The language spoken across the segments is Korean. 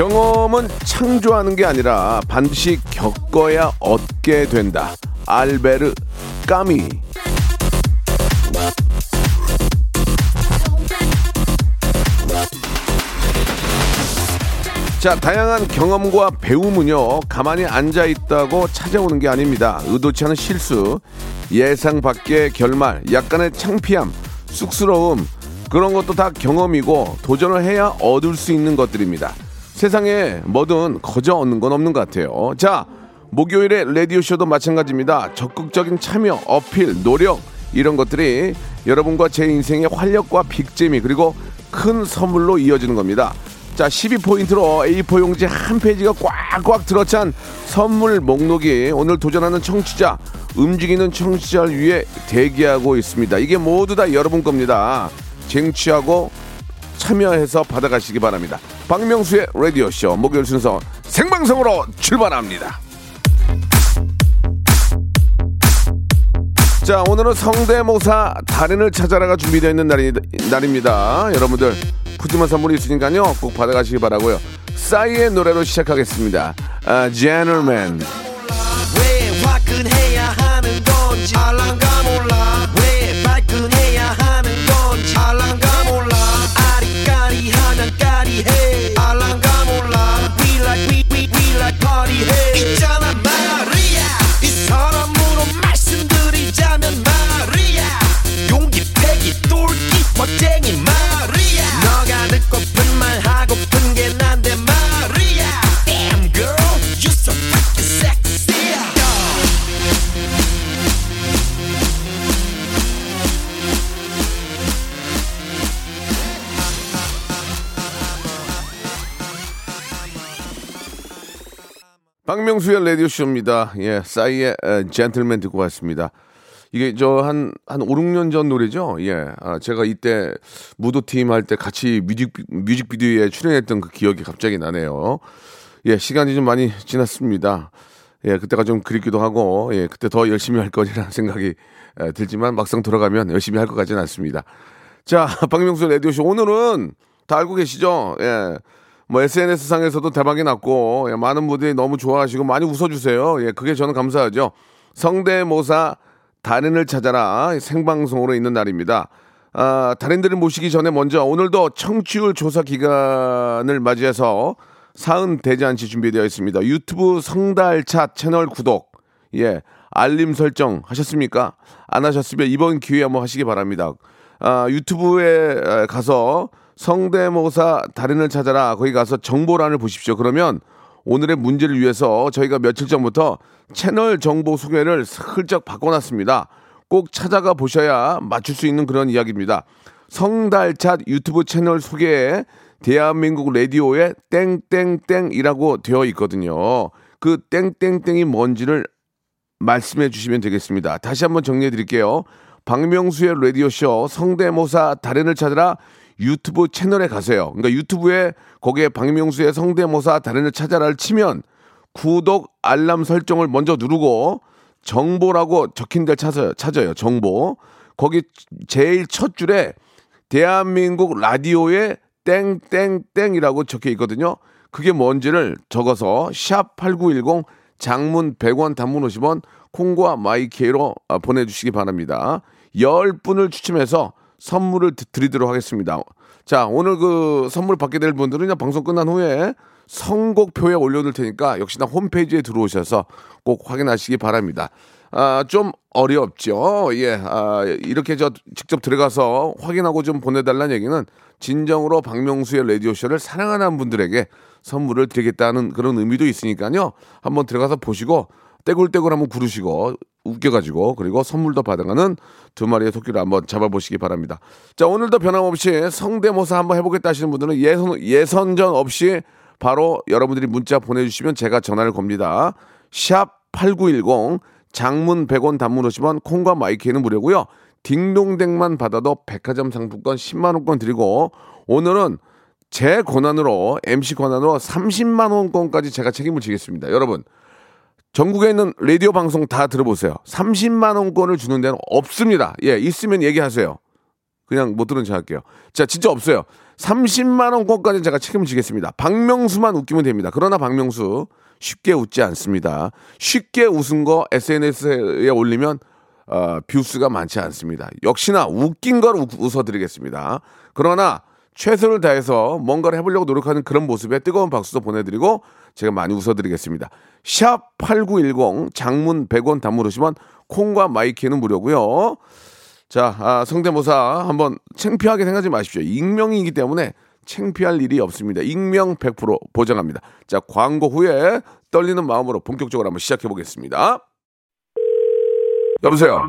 경험은 창조하는 게 아니라 반드시 겪어야 얻게 된다 알베르 까미 자, 다양한 경험과 배움은요, 가만히 앉아 있다고 찾아오는 게 아닙니다. 의도치 않은 실수, 예상 밖의 결말, 약간의 창피함, 쑥스러움, 그런 것도 다 경험이고 도전을 해야 얻을 수 있는 것들입니다. 세상에 뭐든 거저 얻는 건 없는 것 같아요. 자, 목요일에 라디오쇼도 마찬가지입니다. 적극적인 참여, 어필, 노력, 이런 것들이 여러분과 제 인생의 활력과 빅재미, 그리고 큰 선물로 이어지는 겁니다. 자, 12포인트로 A4 용지 한 페이지가 꽉꽉 들어찬 선물 목록이 오늘 도전하는 청취자, 움직이는 청취자를 위해 대기하고 있습니다. 이게 모두 다 여러분 겁니다. 쟁취하고 참여해서 받아가시기 바랍니다. 박명수의 라디오쇼 목요일 순서 생방송으로 출발합니다. 자, 오늘은 성대모사 달인을 찾아라가 준비되어 있는 날이, 날입니다. 여러분들 푸짐한 선물이 있으니까요. 꼭 받아가시기 바라고요. 싸이의 노래로 시작하겠습니다. 아, Gentleman. 왜 화끈해야 하는 건지 알랑가 박명수의 라디오쇼입니다. 예, 싸이의 에, 젠틀맨 듣고 왔습니다. 이게 저 한, 한 5, 6년 전 노래죠? 예. 아, 제가 이때 무도팀 할 때 같이 뮤직, 뮤직비디오에 출연했던 그 기억이 갑자기 나네요. 예, 시간이 좀 많이 지났습니다. 예, 그때가 좀 그립기도 하고, 예, 그때 더 열심히 할 거리라는 생각이 에, 들지만 막상 돌아가면 열심히 할 것 같지는 않습니다. 자, 박명수 라디오쇼. 오늘은 다 알고 계시죠? 예. 뭐 SNS 상에서도 대박이 났고 예, 많은 분들이 너무 좋아하시고 많이 웃어주세요. 예, 그게 저는 감사하죠. 성대모사 달인을 찾아라 생방송으로 있는 날입니다. 아, 달인들을 모시기 전에 먼저 오늘도 청취율 조사 기간을 맞이해서 사은 대잔치 준비되어 있습니다. 유튜브 성달차 채널 구독, 예, 알림 설정 하셨습니까? 안 하셨으면 이번 기회에 한번 하시기 바랍니다. 아, 유튜브에 에, 가서 성대모사 달인을 찾아라 거기 가서 정보란을 보십시오. 그러면 오늘의 문제를 위해서 저희가 며칠 전부터 채널 정보 소개를 슬쩍 바꿔놨습니다. 꼭 찾아가 보셔야 맞출 수 있는 그런 이야기입니다. 성달차 유튜브 채널 소개에 대한민국 라디오에 땡땡땡이라고 되어 있거든요. 그 땡땡땡이 뭔지를 말씀해 주시면 되겠습니다. 다시 한번 정리해 드릴게요. 박명수의 라디오쇼 성대모사 달인을 찾아라 유튜브 채널에 가세요. 그러니까 유튜브에 거기에 박명수의 성대모사 달인을 찾아라를 치면 구독 알람 설정을 먼저 누르고 정보라고 적힌 데를 찾아요. 찾아요. 정보. 거기 제일 첫 줄에 대한민국 라디오에 땡땡땡이라고 적혀 있거든요. 그게 뭔지를 적어서 샵 8910 장문 100원 단문 50원 콩과 마이케이로 아, 보내주시기 바랍니다. 10분을 추첨해서 선물을 드- 드리도록 하겠습니다. 자, 오늘 그 선물 받게 될 분들은 그냥 방송 끝난 후에 선곡표에 올려둘 테니까 역시나 홈페이지에 들어오셔서 꼭 확인하시기 바랍니다. 아, 좀 어렵죠. 예, 아, 이렇게 저 직접 들어가서 확인하고 좀 보내달라는 얘기는 진정으로 박명수의 라디오쇼를 사랑하는 분들에게 선물을 드리겠다는 그런 의미도 있으니까요. 한번 들어가서 보시고 떼굴떼굴 한번 구르시고 웃겨가지고 그리고 선물도 받아가는 두 마리의 토끼를 한번 잡아보시기 바랍니다. 자 오늘도 변함없이 성대모사 한번 해보겠다 하시는 분들은 예선 예선전 없이 바로 여러분들이 문자 보내주시면 제가 전화를 겁니다. 샵 8910 장문 100원 단문 50원 콩과 마이키는 무료고요. 딩동댕만 받아도 백화점 상품권 10만 원권 드리고 오늘은 제 권한으로 MC 권한으로 30만 원권까지 제가 책임을 지겠습니다. 여러분 전국에 있는 라디오 방송 다 들어보세요. 30만 원권을 주는 데는 없습니다. 예, 있으면 얘기하세요. 그냥 못 들은 척 할게요. 자, 진짜 없어요. 30만 원권까지 제가 책임을 지겠습니다. 박명수만 웃기면 됩니다. 그러나 박명수 쉽게 웃지 않습니다. 쉽게 웃은 거 SNS에 올리면 어, view수가 많지 않습니다. 역시나 웃긴 걸 웃- 웃어드리겠습니다. 그러나 최선을 다해서 뭔가를 해보려고 노력하는 그런 모습에 뜨거운 박수도 보내드리고 제가 많이 웃어드리겠습니다. 샵 8910 장문 100원 단문 50원 콩과 마이키는 무료고요. 자, 아, 성대모사 한번 창피하게 생각하지 마십시오. 익명이기 때문에 창피할 일이 없습니다. 익명 100% 보장합니다. 자, 광고 후에 떨리는 마음으로 본격적으로 한번 시작해 보겠습니다. 여보세요.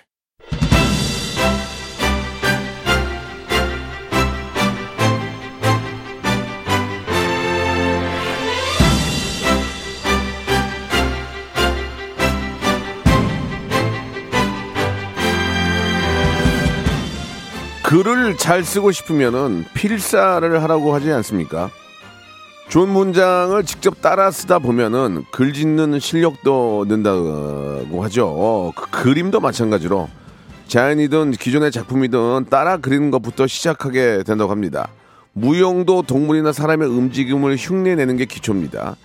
글을 잘 쓰고 싶으면은 필사를 하라고 하지 않습니까? 좋은 문장을 직접 따라 쓰다 보면은 글 짓는 실력도 는다고 하죠. 그 그림도 마찬가지로 자연이든 기존의 작품이든 따라 그리는 것부터 시작하게 된다고 합니다. 무용도 동물이나 사람의 움직임을 흉내내는 게 기초입니다.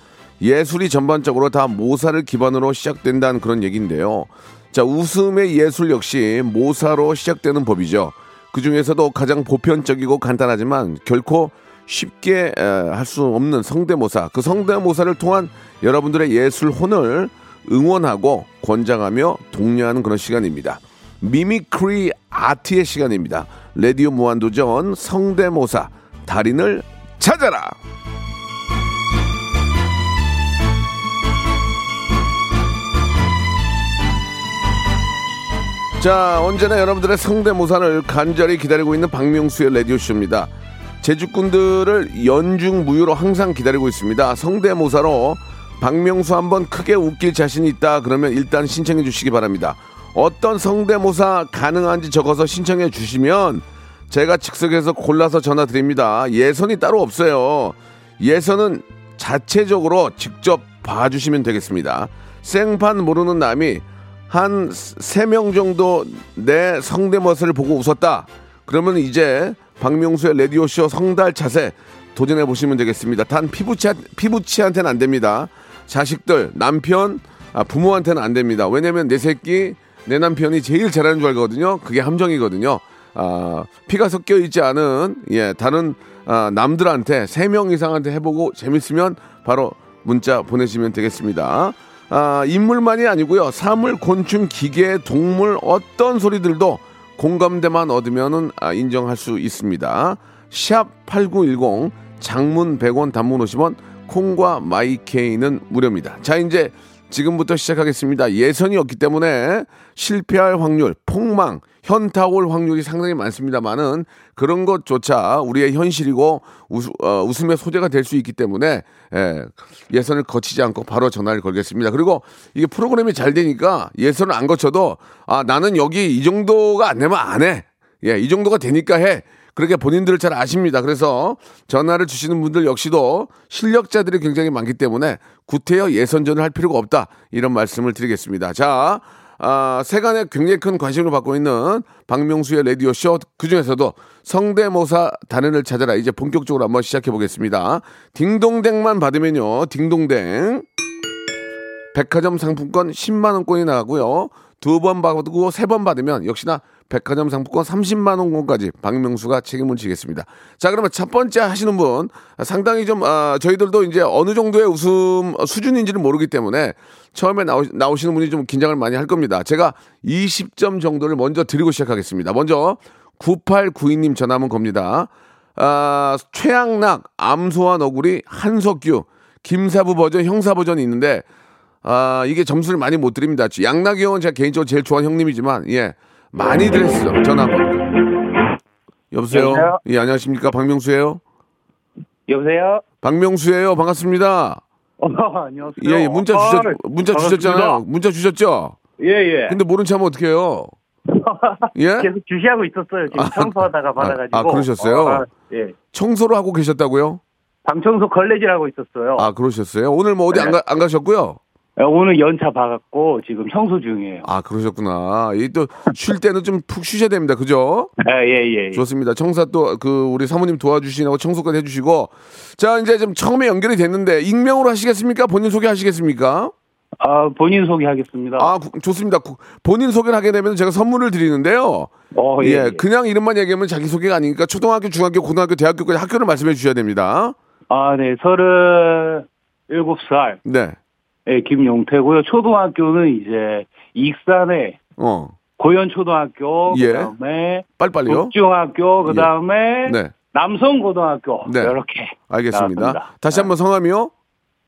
예술이 전반적으로 다 모사를 기반으로 시작된다는 그런 얘기인데요. 자, 웃음의 예술 역시 모사로 시작되는 법이죠. 그 중에서도 가장 보편적이고 간단하지만 결코 쉽게 할 수 없는 성대모사. 그 성대모사를 통한 여러분들의 예술 혼을 응원하고 권장하며 독려하는 그런 시간입니다. mimicry art의 시간입니다. 레디오 무한도전 성대모사 달인을 찾아라. 자, 언제나 여러분들의 성대모사를 간절히 기다리고 있는 박명수의 라디오쇼입니다. 제주꾼들을 연중 무휴로 항상 기다리고 있습니다. 성대모사로 박명수 한번 크게 웃길 자신이 있다 그러면 일단 신청해 주시기 바랍니다. 어떤 성대모사 가능한지 적어서 신청해 주시면 제가 즉석에서 골라서 전화 드립니다. 예선이 따로 없어요. 예선은 자체적으로 직접 봐주시면 되겠습니다. 생판 모르는 남이 한 세 명 정도 내 성대모사를 보고 웃었다. 그러면 이제 박명수의 라디오쇼 성달 차세 도전해 보시면 되겠습니다. 단 피부치, 피부치한테는 안 됩니다. 자식들, 남편, 아, 부모한테는 안 됩니다. 왜냐면 내 새끼, 내 남편이 제일 잘하는 줄 알거든요. 그게 함정이거든요. 아, 피가 섞여 있지 않은, 예, 다른, 아, 남들한테, 세 명 이상한테 해보고 재밌으면 바로 문자 보내시면 되겠습니다. 아, 인물만이 아니고요. 사물, 곤충, 기계, 동물, 어떤 소리들도 공감대만 얻으면은 아, 인정할 수 있습니다. 샵 8910 장문 100원, 단문 50원, 콩과 마이케이는 무료입니다. 자, 이제 지금부터 시작하겠습니다. 예선이 없기 때문에 실패할 확률, 폭망, 현타 올 확률이 상당히 많습니다만은 그런 것조차 우리의 현실이고 웃, 어, 웃음의 소재가 될 수 있기 때문에 예, 예선을 거치지 않고 바로 전화를 걸겠습니다. 그리고 이게 프로그램이 잘 되니까 예선을 안 거쳐도 아 나는 여기 이 정도가 안 되면 안 해. 예, 이 정도가 되니까 해. 그렇게 본인들을 잘 아십니다. 그래서 전화를 주시는 분들 역시도 실력자들이 굉장히 많기 때문에 구태여 예선전을 할 필요가 없다. 이런 말씀을 드리겠습니다. 자, 아, 세간에 굉장히 큰 관심을 받고 있는 박명수의 라디오 쇼 그 중에서도 성대모사 단연을 찾아라 이제 본격적으로 한번 시작해 보겠습니다. 딩동댕만 받으면요. 딩동댕. 백화점 상품권 10만 원권이 나가고요. 두 번 받고 세 번 받으면 역시나 백화점 상품권 30만 원권까지 박명수가 책임을 지겠습니다. 자, 그러면 첫 번째 하시는 분 상당히 좀 아, 저희들도 이제 어느 정도의 웃음 수준인지는 모르기 때문에 처음에 나오, 나오시는 분이 좀 긴장을 많이 할 겁니다. 제가 20점 정도를 먼저 드리고 시작하겠습니다. 먼저 9892님 전화 한번 겁니다. 아, 최양락, 암소와 너구리, 한석규, 김사부 버전, 형사 버전이 있는데 아, 이게 점수를 많이 못 드립니다. 양락이 형은 제가 개인적으로 제일 좋아하는 형님이지만, 예, 많이 드렸어요. 전화 한번. 여보세요? 여보세요? 예, 안녕하십니까. 박명수예요 여보세요? 박명수예요 어, 반갑습니다. 안녕하세요. 예, 예, 문자 아, 주셨, 네. 문자 반갑습니다. 주셨잖아요. 문자 주셨죠? 예, 예. 근데 모른 체 하면 어떡해요? 예? 계속 주시하고 있었어요. 지금 아, 청소하다가 아, 받아가지고. 아, 그러셨어요? 아, 예. 청소를 하고 계셨다고요? 방청소 걸레질 하고 있었어요. 아, 그러셨어요? 오늘 뭐 어디 안, 네. 가, 안 가셨고요? 예, 오늘 연차 봐갖고 지금 청소 중이에요. 아, 그러셨구나. 이 또 쉴 때는 좀 푹 쉬셔야 됩니다. 그죠? 아, 예, 예. 예. 좋습니다. 청사 또 그 우리 사모님 도와주시라고 청소까지 해주시고 자 이제 좀 처음에 연결이 됐는데 익명으로 하시겠습니까? 본인 소개하시겠습니까? 아, 본인 소개하겠습니다. 아 구- 좋습니다. 구- 본인 소개를 하게 되면 제가 선물을 드리는데요. 어, 예. 예, 예. 그냥 이름만 얘기하면 자기 소개가 아니니까 초등학교, 중학교, 고등학교, 대학교까지 학교를 말씀해 주셔야 됩니다. 아, 네. 서른 일곱 살 네, 예, 김용태고요. 초등학교는 이제 익산에 어 고현초등학교, 예. 그다음에 빨리빨리요. 북중학교, 그다음에 네, 남성고등학교 네. 이렇게 알겠습니다. 나왔습니다. 다시 한번 성함이요.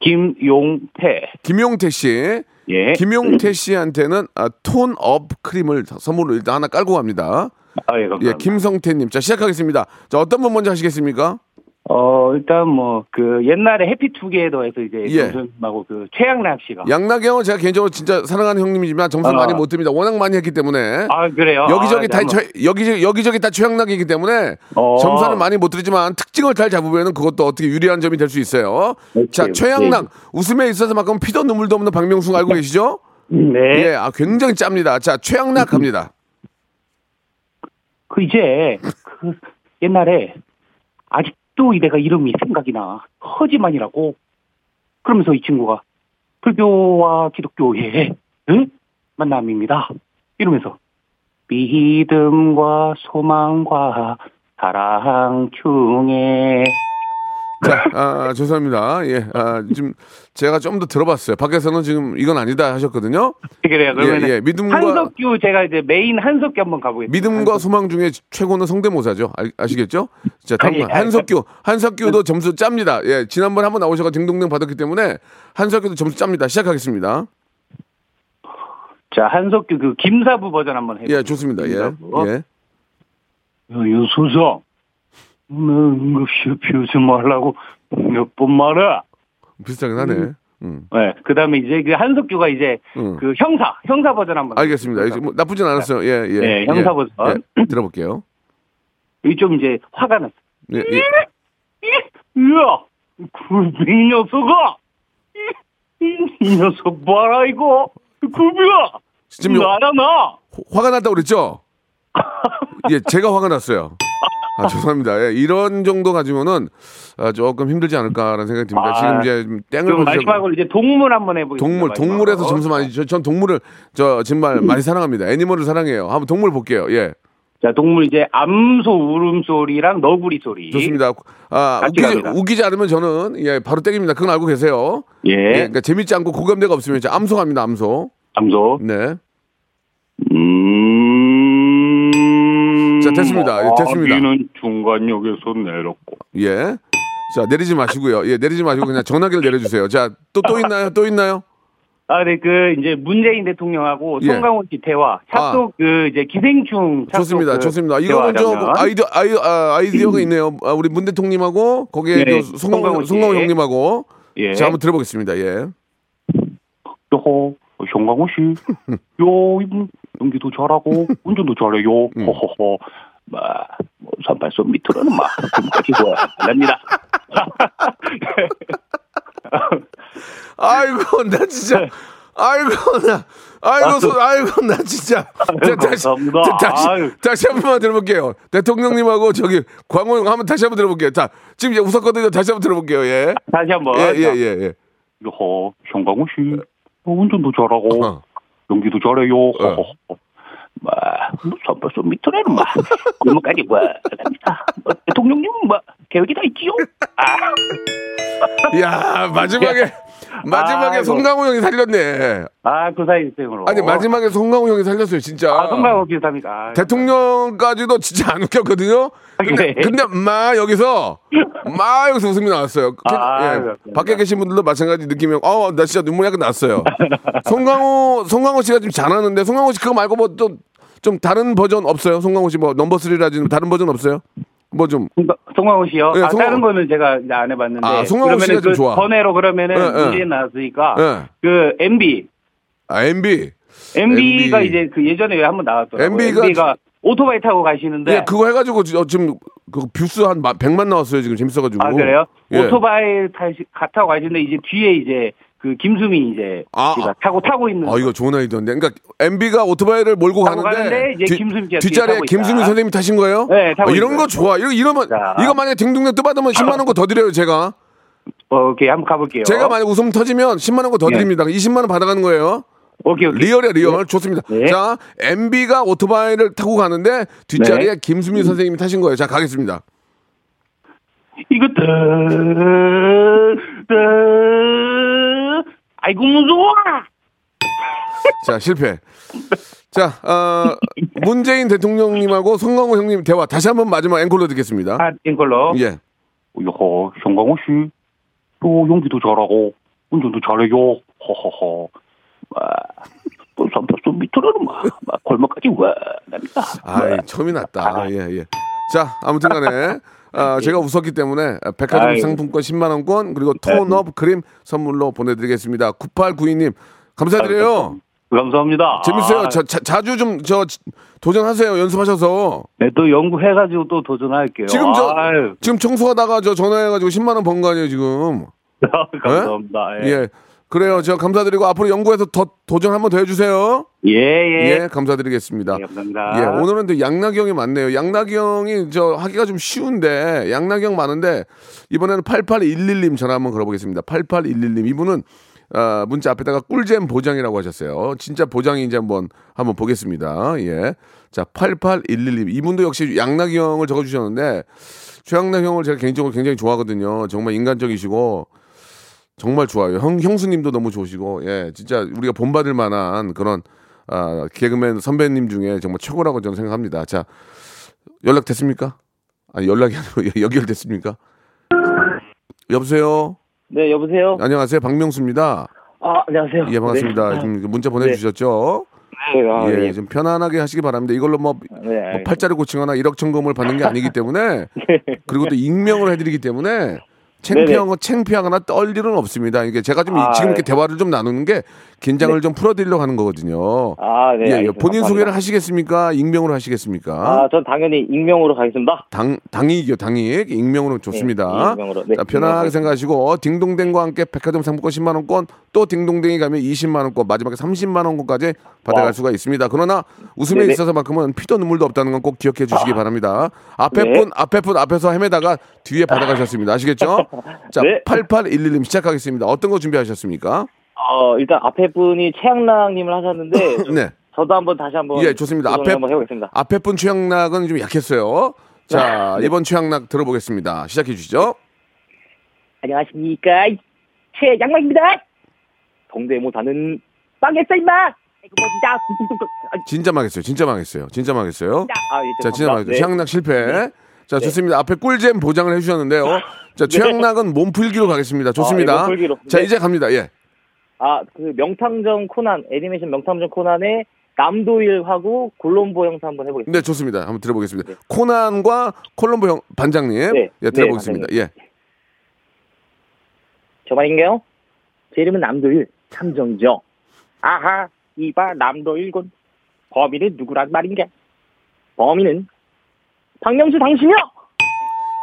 김용태. 김용태 씨. 예. 김용태 씨한테는 아, 톤업 크림을 선물로 일단 하나 깔고 갑니다. 아, 예, 예, 감사합니다. 김성태님. 자, 시작하겠습니다. 자, 어떤 분 먼저 하시겠습니까? 어, 일단 뭐, 그, 옛날에 해피투게더 해서 이제, 예. 하고 그, 최양락 씨가. 양락 형은 제가 개인적으로 진짜 사랑하는 형님이지만 점수 를 아. 많이 못 듭니다. 워낙 많이 했기 때문에. 아, 그래요? 여기저기 아, 다, 네, 최, 여기저기, 여기저기 다 최양락이기 때문에 어. 점수는 많이 못 드리지만 특징을 잘 잡으면 그것도 어떻게 유리한 점이 될 수 있어요. 오케이, 자. 최양락. 웃음에 있어서만큼 피도 눈물도 없는 박명수 알고 계시죠? 네. 예, 아, 굉장히 짭니다. 자, 최양락 갑니다. 그, 이제, 그, 옛날에, 아직 도이 내가 이름이 생각이 나. 허지만이라고. 그러면서 이 친구가, 불교와 기독교의, 응? 만남입니다. 이러면서, 믿음과 소망과 사랑 중에, 자, 아, 죄송합니다. 예, 아, 지금 제가 좀 더 들어봤어요. 밖에서는 지금 이건 아니다 하셨거든요. 그래요. 그러면 예, 예. 믿음과 한석규 제가 이제 메인 한석규 한번 가보겠습니다. 믿음과 소망 중에 최고는 성대모사죠. 아, 시겠죠 자, 다음 아니, 한석규. 한석규도 점수 짭니다. 예, 지난번에 한번 나오셔서 딩동댕 받았기 때문에 한석규도 점수 짭니다. 시작하겠습니다. 자 한석규 그 김사부 버전 한번 해볼게요. 예, 좋습니다. 예. 김사부. 예. 유수성 응급실 피우지 말라고 몇 번 말해. 비슷하긴 하네. 음. 네, 그 다음에 이제 그 한석규가 이제 음. 그 형사 형사 버전 한번. 알겠습니다. 이제 뭐 나쁘진 않았어요. 예, 예. 예, 형사 버전. 예, 들어볼게요. 이좀 이제 화가 났어. 예, 예. 야, 굴비 녀석아, 이, 이 녀석 봐라 이거. 굴비야, 지금 요- 나야 나. 화가 났다고 그랬죠? 예, 제가 화가 났어요. 아, 죄송합니다. 예, 이런 정도 가지고는 아, 조금 힘들지 않을까라는 생각이 듭니다. 아, 지금 이제 좀 땡을 보시고 마지막으로 이제 동물 한번 해보겠습니다. 동물. 동물에서 점수 많이, 저, 전 동물을, 저, 정말 많이 사랑합니다. 애니멀을 사랑해요. 한번 동물 볼게요. 예. 자, 동물 이제 암소 울음소리랑 너구리 소리. 좋습니다. 아, 웃기지, 갑니다. 웃기지 않으면 저는, 예, 바로 땡깁니다. 그건 알고 계세요. 예. 예, 그러니까 재밌지 않고 고감대가 없으면 이제 암소 갑니다, 암소. 암소. 네. 음. 자, 됐습니다. 예, 됐습니다. 아기는 중간역에서 내렸고. 예. 자, 내리지 마시고요. 예, 내리지 마시고 그냥 전화기를 내려주세요. 자, 또, 또 있나요? 또 있나요? 아, 네, 그, 이제 문재인 대통령하고 예. 송강호 씨 대화. 찹속 그, 이제 기생충 좋습니다. 그 좋습니다. 이거는 좀 대화라면. 아이디어, 아이, 아, 아이디어가 있네요. 아, 우리 문 대통령님하고 거기에 네, 저 송강호, 송강호 씨. 송강호 형님하고. 예. 자, 한번 들어보겠습니다. 예. 여호, 송강호 씨. 요, 이분 연기도 잘하고, 운전도 잘해요. 음. 호호호. 마, 뭐, 38선 밑으로는 막, 좀 가지고 랍니다. 아이고, 나 진짜. 아이고, 나. 아이고, 소, 아이고, 나 진짜. 자, 다시, 감사합니다. 자, 다시, 아유. 다시 한 번만 들어볼게요. 대통령님하고 저기 광호 형 한번 다시 한번 들어볼게요. 자, 지금 이제 웃었거든요. 다시 한번 들어볼게요. 예. 다시 한 번. 예, 예, 예, 예. 여호, 송강호 씨. 어, 운전도 잘하고, 어. 연기도 잘해요. 마, 뭐, 38선 밑으로는 막, 골목까지 와, 랍니다. 뭐, 대통령님, 뭐, 계획이 다 있지요? 아. 야 마지막에, 마지막에 아이고. 송강호 형이 살렸네. 아, 그 사이 쌤으로. 아니, 마지막에 송강호 형이 살렸어요, 진짜. 아, 송강호 비슷합니까? 아, 대통령까지도 진짜 안 웃겼거든요. 근데, 네. 근데 막 여기서 막 여기서 웃음이 나왔어요. 그- 아, 예, 그렇습니다. 밖에 계신 분들도 마찬가지 느낌이 어, 나 진짜 눈물 약간 났어요. 송강호 송강호 씨가 좀 잘하는데 송강호 씨 그거 말고 뭐 또 좀 다른 버전 없어요? 송강호 씨 뭐 넘버 3라든지 다른 버전 없어요? 뭐 좀 송강호 씨요? 예, 아, 송강호- 다른 거는 제가 이제 안 해봤는데. 아, 송강호 씨가 좀그 좋아. 번외로 그러면은 예, 예. 문제에 나왔으니까. 예. 그 MB. 아, MB. MB가 MB. 이제 그 예전에 왜 한번 나왔더라고요. MB 가 MB가 오토바이 타고 가시는데. 예, 그거 해가지고 지- 어, 지금 그 views 한 100만 나왔어요 지금 재밌어가지고. 아, 그래요? 예. 오토바이 타시, 가- 타고 가시는데 이제 뒤에 이제 그 김수미 이제 아, 아. 타고 타고 있는. 아 이거 좋은 아이디어인데. 그러니까 MB가 오토바이를 몰고 가는데, 가는데 이제 뒤에 뒷자리에. 김수미 선생님이 타신 거예요? 네, 타고 어, 이런 거. 좋아. 이거 이러면 자. 이거 만약에 딩동댕 또 받으면 10만 원 거 더 드려요 제가. 어, 오케이 한번 가볼게요. 제가 만약 웃음 터지면 10만 원 거더 네. 드립니다. 20만 원 받아가는 거예요. 오케이 오케이. real이야 real 좋습니다. 네. 자 MB가 오토바이를 타고 가는데 뒷자리에 네. 김수미 선생님이 타신 거예요. 자 가겠습니다. 이거 아이고 무서워. 자 실패. 자 어, 문재인 대통령님하고 송강호 형님 대화 다시 한번 마지막 앵콜로 듣겠습니다. 아, 인걸로. 예. 여호, 송강호 씨, 또 연기도 잘하고 운전도 잘해요. 허허허. 와, 또 삼팔선 밑으로는 막, 막 골목까지 와, 납니다. 아이, 처음이 났다. 예, 예. 자, 아무튼 간에, 아, 제가 웃었기 때문에 백화점 아이고. 상품권 10만 원권, 그리고 톤업 크림 선물로 보내드리겠습니다. 9892님, 감사드려요. 감사합니다. 재밌어요. 아, 자, 자, 자 주 좀, 저, 도전하세요. 연습하셔서. 네, 또 연구해가지고 또 도전할게요. 지금 저, 아유, 지금 청소하다가 저 전화해가지고 10만 원 번 거 아니에요, 지금. 감사합니다. 예. 예. 그래요. 저 감사드리고 앞으로 연구해서 더 도전 한번 더 해주세요. 예, 예. 예, 감사드리겠습니다. 예, 감사합니다. 예, 오늘은 또 양락형이 많네요. 양락형이 저 하기가 좀 쉬운데 양락형 많은데 이번에는 8811님 전화 한번 걸어보겠습니다. 8811님 이분은 아, 문자 앞에다가 꿀잼 보장이라고 하셨어요. 진짜 보장인지 한번 한번 보겠습니다. 예. 자, 8811님 이분도 역시 양락형을 적어 주셨는데 최양락형을 제가 개인적으로 굉장히 좋아하거든요. 정말 인간적이시고 정말 좋아요. 형, 형수님도 너무 좋으시고, 예, 진짜 우리가 본받을 만한 그런, 아, 개그맨 선배님 중에 정말 최고라고 저는 생각합니다. 자, 연락 됐습니까? 아니, 연락이 아니고 연결됐습니까? 여보세요? 네, 여보세요? 안녕하세요. 박명수입니다. 아, 안녕하세요. 예, 반갑습니다. 네. 지금 문자 보내주셨죠? 네, 아, 예, 예. 좀 편안하게 하시기 바랍니다. 이걸로 뭐, 네, 뭐. 팔자를 고치거나 1억 천금을 받는 게 아니기 때문에 그리고 또 익명을 해드리기 때문에 창피한 거 창피하거나 떨 일은 없습니다. 이게 제가 좀 이- 아, 지금 이렇게 네. 대화를 좀 나누는 게 긴장을 좀 풀어드리려고 하는 거거든요. 아, 네. 예, 예. 본인 감사합니다. 소개를 하시겠습니까? 익명으로 하시겠습니까? 아, 전 당연히 익명으로 가겠습니다. 당 당익이요, 당익 익명으로 좋습니다. 네, 익명으로. 네, 자, 편하게. 생각하시고 딩동댕과 함께 백화점 상품권 10만 원권, 또 딩동댕이 가면 20만 원권, 마지막에 30만 원권까지 받아갈 wow. 수가 있습니다. 그러나 웃음에 네네. 있어서만큼은 피도 눈물도 없다는 건 꼭 기억해 주시기 바랍니다. 앞에 네. 분 앞에 분 앞에서 헤매다가 뒤에 받아가셨습니다. 아시겠죠? 자, 네. 8811님 시작하겠습니다. 어떤 거 준비하셨습니까? 어, 일단 앞에 분이 최양락님을 하셨는데, 저- 네. 저도 한번 다시 한번. 예, 좋습니다. 앞에 한번 해보겠습니다. 앞에 분 최양락은 좀 약했어요. 자, 네. 이번 최양락 들어보겠습니다. 시작해 주시죠. 안녕하십니까. 최양락입니다. 동대모 사는 빵했어, 임마! 진짜. 망했어요. 진짜 망했어요. 진짜 망했어요. 아, 예, 자, 진짜. 망했어요. 네. 최양락 실패. 자, 좋습니다. 앞에 꿀잼 보장을 해주셨는데요. 자, 최양락은 몸풀기로 가겠습니다. 좋습니다. 아, 예, 몸풀기로. 자, 네. 이제 갑니다. 예. 아, 그 명탐정 코난, 애니메이션 명탐정 코난의 남도일하고 콜롬보 형사 한번 해보겠습니다. 네, 좋습니다. 한번 들어보겠습니다. 코난과 콜롬보 형 반장님. 네. 예, 들어보겠습니다. 예. 저 말인가요? 제 이름은 남도일, 탐정이죠. 아하, 이봐 남도일군. 범인은 누구란 말인가? 범인은 박명수 당신이요!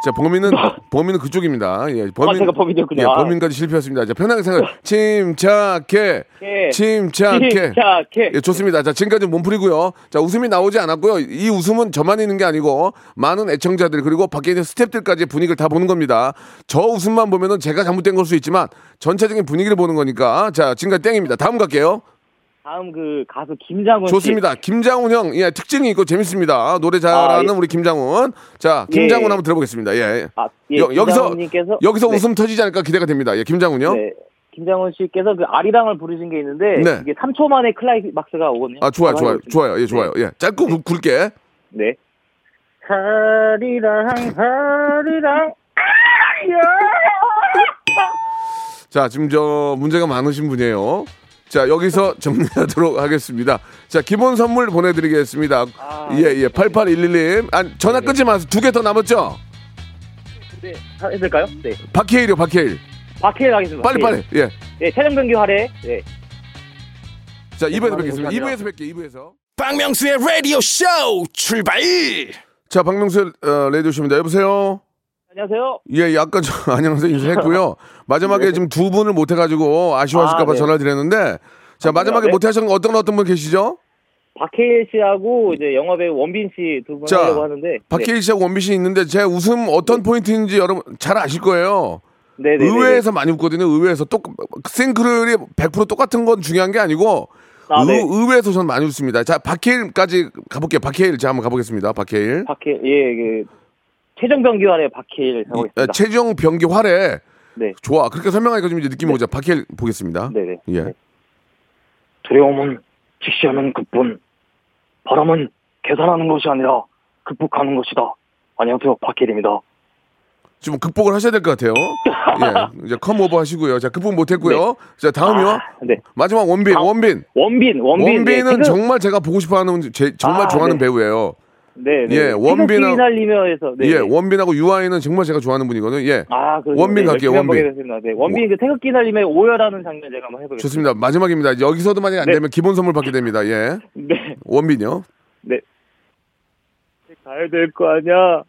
자, 범인은, 범인은 그쪽입니다. 예, 범인. 아, 범인이었군요. 예, 범인까지 실패했습니다. 자, 편하게 생각. 침착해. 예. 침착해. 침착해. 예, 좋습니다. 자, 지금까지 몸풀이고요. 자, 웃음이 나오지 않았고요. 이 웃음은 저만 있는 게 아니고 많은 애청자들 그리고 밖에 있는 스탭들까지 분위기를 다 보는 겁니다. 저 웃음만 보면은 제가 잘못된 걸 수 있지만 전체적인 분위기를 보는 거니까 자, 지금까지 땡입니다. 다음 갈게요. 다음 그 가수 김장훈 씨. 좋습니다. 김장훈 형, 예, 특징이 있고 재밌습니다. 노래 잘하는 아, 예. 우리 김장훈. 자, 김장훈 예, 예. 한번 들어보겠습니다. 예. 아, 예, 여, 여기서 김장훈님께서 여기서 네, 웃음 터지지 않을까 기대가 됩니다. 예, 김장훈요. 네. 김장훈 씨께서 그 아리랑을 부르신 게 있는데 네. 이게 3초 만에 클라이막스가 오거든요. 아, 좋아요, 좋아요. 좋아요, 예, 좋아요. 예, 짧고 굵- 굵게. 네. 하리랑 하리랑 자, 지금 저 문제가 많으신 분이에요. 자, 여기서 정리하도록 하겠습니다. 자, 기본 선물 보내드리겠습니다. 아, 예, 예, 8811님. 아, 전화 끊지 마세요. 두 개 더 남았죠? 네. 하- 해볼까요? 네. 박해일이요, 박해일. 박해일 가겠습니다. 빨리. 빨리. 예. 네, 최종병기 활애. 네. 자, 2부에서 네, 뵙겠습니다. 감사합니다. 2부에서 뵐게요, 2부에서. 박명수의 라디오 쇼 출발 자, 박명수 어, 레디오 쇼입니다. 여보세요? 안녕하세요. 예, 약간 저 안녕하세요 인사했고요. 마지막에 지금 두 분을 못 해가지고 아쉬워하실까봐 아, 네. 전화를 드렸는데 자 마지막에 네. 못 하신 건 어떤 어떤 분 계시죠? 박해일 씨하고 이제 영화배우 원빈 씨 두분 자, 하려고 하는데. 박해일 씨하고 원빈 씨 있는데 제 웃음 어떤 포인트인지 여러분 잘 아실 거예요. 네, 네, 네. 의외에서 많이 웃거든요. 의외에서 똑 싱크를이 100% 똑같은 건 중요한 게 아니고 아, 네. 의, 의외에서 저는 많이 웃습니다. 자 박해일까지 가볼게요. 박해일 자 한번 가보겠습니다. 박해일. 박해 예, 그 최종병기 활애 박해일 아, 하겠습니다. 최종 병기 활애 네. 좋아. 그렇게 설명하니까 좀 이제 느낌이 오죠. 박해일 보겠습니다. 네, 네. 예. 네. 두려움은 직시하는 것뿐. 바람은 계산하는 것이 아니라 극복하는 것이다. 안녕하세요, 박해일입니다. 좀 극복을 하셔야 될 것 같아요. 예, 이제 come over 하시고요. 자, 극복 못했고요. 자, 다음이요. 아, 네. 마지막 원빈. 원빈. 원빈, 원빈. 원빈은 네, 태극- 정말 제가 보고 싶어하는, 제, 정말 아, 좋아하는 네. 배우예요. 네, 네. 예, 원빈하고- 휘날리며에서 네. 예, 네. 원빈하고 유아인은 정말 제가 좋아하는 분이거든요. 예, 아, 그렇죠. 원빈 네, 갈게요, 원빈. 네, 원빈 그 태극기 휘날리며 오열하는 장면 제가 한번 해 보겠습니다. 좋습니다. 마지막입니다. 여기서도 만약에 안 네. 되면 기본 선물 받게 됩니다. 예, 네, 원빈이요. 네. 가야 될 거 아니야.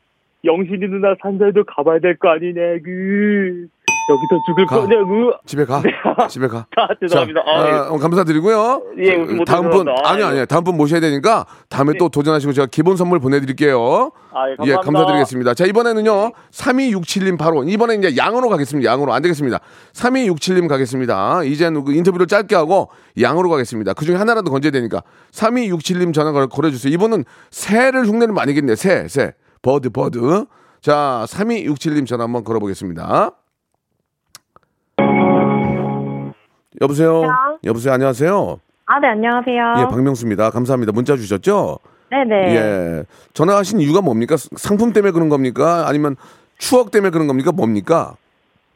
영신이 누나 산자도 가봐야 될 거 아니냐, 그. 여기서 죽을 가. 거냐고. 집에 가. 집에 가. 아, 죄송합니다. 자, 아, 예. 어, 감사드리고요. 예, 못 다음 분, 해서 아니요, 아, 아니요. 다음 분 모셔야 되니까 다음에 또 도전하시고 제가 기본 선물 보내드릴게요. 아, 예, 예, 감사합니다. 감사드리겠습니다. 자, 이번에는요, 3267님 바로, 이번에 이제 양으로 가겠습니다. 양으로. 안 되겠습니다. 3267님 가겠습니다. 이제는 그 인터뷰를 짧게 하고 양으로 가겠습니다. 그 중에 하나라도 건져야 되니까. 3267님 전화 걸- 걸어주세요. 이분은 새를 흉내를 많이 겠네요. 새, 새. 버드, 버드. 자, 3267님 전화 한번 걸어보겠습니다. 여보세요? 여보세요? 안녕하세요? 아, 네, 안녕하세요. 예, 박명수입니다. 감사합니다. 문자 주셨죠? 네네. 예. 전화하신 이유가 뭡니까? 상품 때문에 그런 겁니까? 아니면 추억 때문에 그런 겁니까? 뭡니까?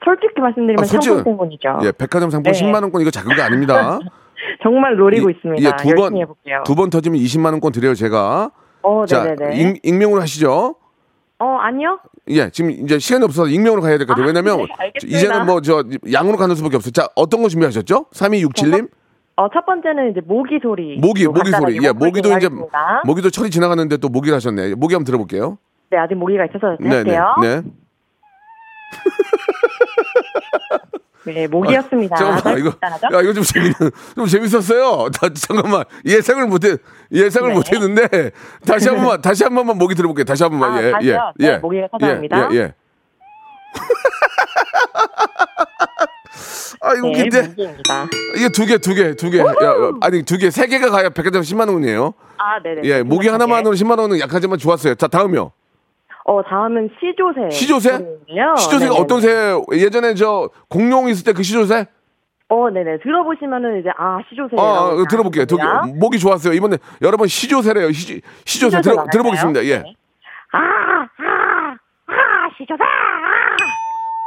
솔직히 말씀드리면 아, 솔직히- 상품 때문이죠. 예, 백화점 상품 네. 10만 원권 이거 작은 거 아닙니다. 정말 노리고 이- 있습니다. 예, 두 번, 해볼게요. 두 번 터지면 20만 원권 드려요, 제가. 어, 자, 네네네. 익, 익명으로 하시죠. 어, 아니요. 예, 지금 이제 시간이 없어서 익명으로 가야 될 것 같아요. 아, 왜냐면 네. 이제는 뭐 저 양으로 가는 수밖에 없어요. 자, 어떤 거 준비하셨죠? 3267님? 어, 첫 번째는 이제 모기 소리. 모기, 모기 소리. 예, 모기도 이제 하겠습니다. 모기도 철이 지나가는데 또 모기를 하셨네. 모기 한번 들어볼게요. 네, 아직 모기가 있어서 네, 네, 할게요. 네. 네, 모기였습니다. 잠깐만 이거? 야 이거 좀 재밌는 좀 재밌었어요. 다, 잠깐만 예상을 못 해 예상을 네. 못 했는데 다시 한 번만 다시 한 번만 모기 들어볼게요. 다시 한 번만 아, 예, 다시요? 예, 네, 모기가 찾아옵니다. 예, 예, 예. 아 이거 네, 근데 모기입니다. 이게 두 개 두 개 두개 아니 두 개 세 개가 가야 백화점 10만 원이에요. 아, 네네. 예 모기 하나만으로 10만 원은 약하지만 좋았어요. 자 다음이요. 어, 다음은 시조새. 시조새? 시조새가 네네네. 어떤 새 예전에 저 공룡 있을 때 그 시조새? 어, 네네. 들어보시면은 이제, 아, 시조새. 아, 아, 들어볼게요. 두 개. 목이 좋았어요. 이번에 여러 번 시조새래요. 시, 시조새 시조새 들어? 들어보겠습니다. 예. 네. 아, 아, 시조새!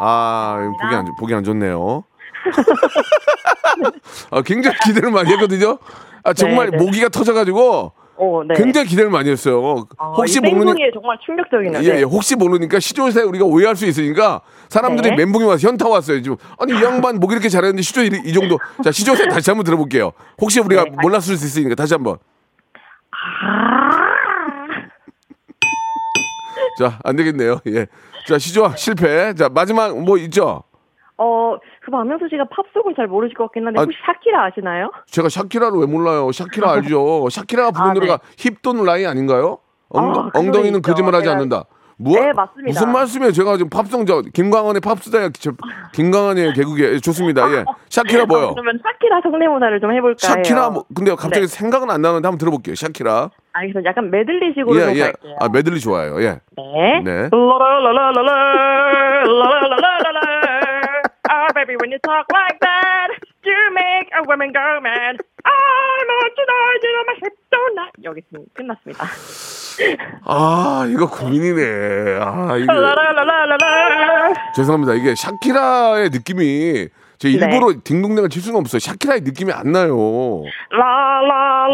아, 보기 안, 좋- 보기 안 좋네요. 아, 굉장히 기대를 많이 했거든요. 아, 정말 네, 네. 모기가 터져가지고 오, 네. 굉장히 기대를 많이 했어요. 어, 혹시 이 모르니 생분이 정말 충격적이네요. 예, 네. 예, 혹시 모르니까 시조새 우리가 오해할 수 있으니까 사람들이 네. 멘붕이 와서 현타 왔어요. 지금 아니 이 양반 목이 이렇게 잘했는데 시조 이, 이 정도. 자 시조새 다시 한번 들어볼게요. 혹시 우리가 네, 몰랐을 수 있으니까 다시 한번. 자안 되겠네요. 예. 자 시조 실패. 자 마지막 뭐 있죠? 어, 그 박명수 씨가 팝송을 잘 모르실 것 같긴 한데 아, 혹시 샤키라 아시나요? 제가 샤키라를 왜 몰라요? 샤키라 알죠? 샤키라가 부른 아, 네. 노래가 Hips Don't Lie 아닌가요? 엉, 아, 그 엉덩이는. 거짓말하지 않는다. 뭐? 네, 맞습니다. 무슨 말씀이에요? 제가 지금 팝송 저 김광한의 팝스다 저 김광한의 개국에 좋습니다. 예. 샤키라 뭐요? 아, 그러면 샤키라 성대모사를 좀 해볼까요? 샤키라 뭐 근데 갑자기 네. 생각은 안 나는데 한번 들어볼게요. 샤키라. 알겠습니다. 약간 메들리식으로 좀 예, 예. 갈게요. 아 메들리 좋아요. 예. 네. 네. 라라라라라라. Ah, baby, when you talk like that, you make a woman go mad. I'm on tonight, and my hip don't. 여기. 끝났습니다. 아 이거 고민이네. 아 이거. 죄송합니다. 이게 샤키라의 느낌이 제 네. 일부러 딩동댕을 칠 수는 없어요. 샤키라의 느낌이 안 나요. 라라라라라라.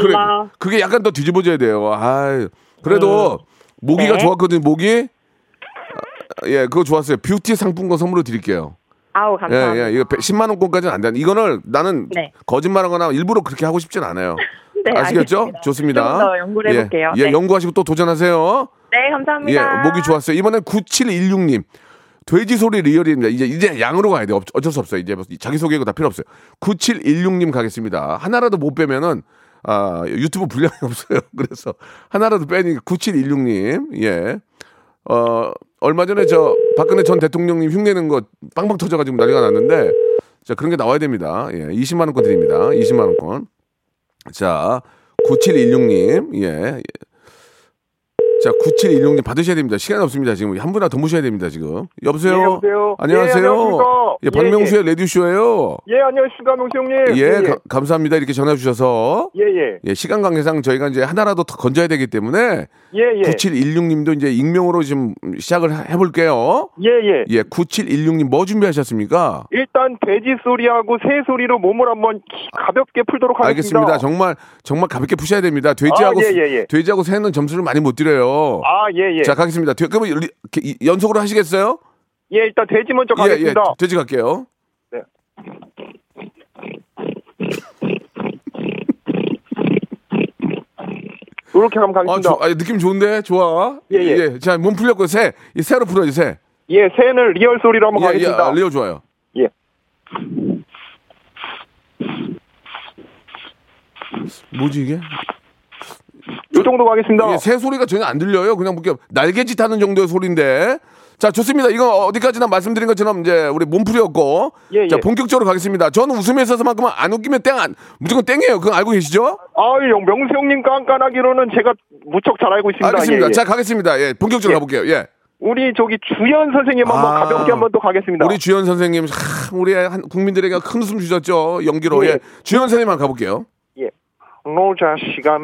그래, 그게 약간 더 뒤집어져야 돼요. 아, 그래도 모기가 네. 좋았거든요. 모기. 아, 예, 그거 좋았어요. 뷰티 상품권 선물로 드릴게요. 아우, 예, 감사합니다. 예, 이거 10만 원권까지는 안 돼. 이거는 나는 네. 거짓말하거나 일부러 그렇게 하고 싶진 않아요. 네, 아시겠죠? 알겠습니다. 좋습니다. 좀더 연구를 예, 해볼게요. 예, 네. 연구하시고 또 도전하세요. 네, 예, 감사합니다. 목이 좋았어요. 이번엔 9716님. 돼지 소리 리얼입니다. 이제 이제 양으로 가야 돼요. 어- 어쩔 수 없어요. 이제 뭐 자기 소개고 다 필요 없어요. 9716님 가겠습니다. 하나라도 못 빼면은 아, 유튜브 분량이 없어요. 그래서 하나라도 빼니까 9716님. 예. 어, 얼마 전에 저 박근혜 전 대통령님 흉내는 거 빵빵 터져 가지고 난리가 났는데 자, 그런 게 나와야 됩니다. 예. 20만 원권 드립니다. 20만 원권. 자, 9716님. 예. 자, 9716님 받으셔야 됩니다. 시간이 없습니다. 지금 한 분이나 더 모셔야 됩니다. 지금. 여보세요? 예, 여보세요? 안녕하세요. 예, 안녕하십니까? 예, 예, 박명수의 라디오쇼예요 예, 안녕하십니까, 명수 형님. 예, 가- 감사합니다. 이렇게 전화 주셔서. 예, 예. 예, 시간 관계상 저희가 이제 하나라도 더 건져야 되기 때문에 예, 예. 9716님도 이제 익명으로 지금 시작을 해 볼게요. 예, 예. 예, 9716님 뭐 준비하셨습니까? 일단 돼지 소리하고 새 소리로 몸을 한번 기- 가볍게 풀도록 하겠습니다. 알겠습니다. 정말 정말 가볍게 푸셔야 됩니다. 돼지하고 아, 예, 예, 예. 돼지하고 새는 점수를 많이 못 드려요. 아, 예, 예. 자, 가겠습니다. 돼- 그러면 리- 연속으로 하시겠어요? 예, 일단 돼지 먼저 예, 예. 가겠습니다. 돼지 갈게요. 네. 이렇게 하면 아, 가겠습니다. 조, 아, 느낌 좋은데? 좋아. 예, 예. 자, 몸 풀렸고 새. 이 새로 풀어야지, 새. 예, 새는 real 소리로 한번 예, 예. 가겠습니다. 아, real 좋아요. 예. 뭐지 이게? 이 정도 가겠습니다. 이게 새 소리가 전혀 안 들려요. 그냥 뭐 날개짓 하는 정도의 소리인데. 자, 좋습니다. 이거 어디까지나 말씀드린 것처럼 이제 우리 몸풀이였고. 예, 예. 자, 본격적으로 가겠습니다. 저는 웃음에 있어서만큼은 안 웃기면 땡, 안, 무조건 땡이에요. 그건 알고 계시죠? 아유, 영- 명수 형님 깐깐하기로는 제가 무척 잘 알고 있습니다. 알겠습니다. 예, 예. 자, 가겠습니다. 예, 본격적으로 예. 가볼게요. 예. 우리 저기 주연 선생님 한번 아, 가볍게 한번 또 가겠습니다. 우리 주연 선생님, 참, 우리 한 국민들에게 큰 웃음 주셨죠. 연기로. 예. 예. 주연 선생님 한번 가볼게요. 예. 마 자식아.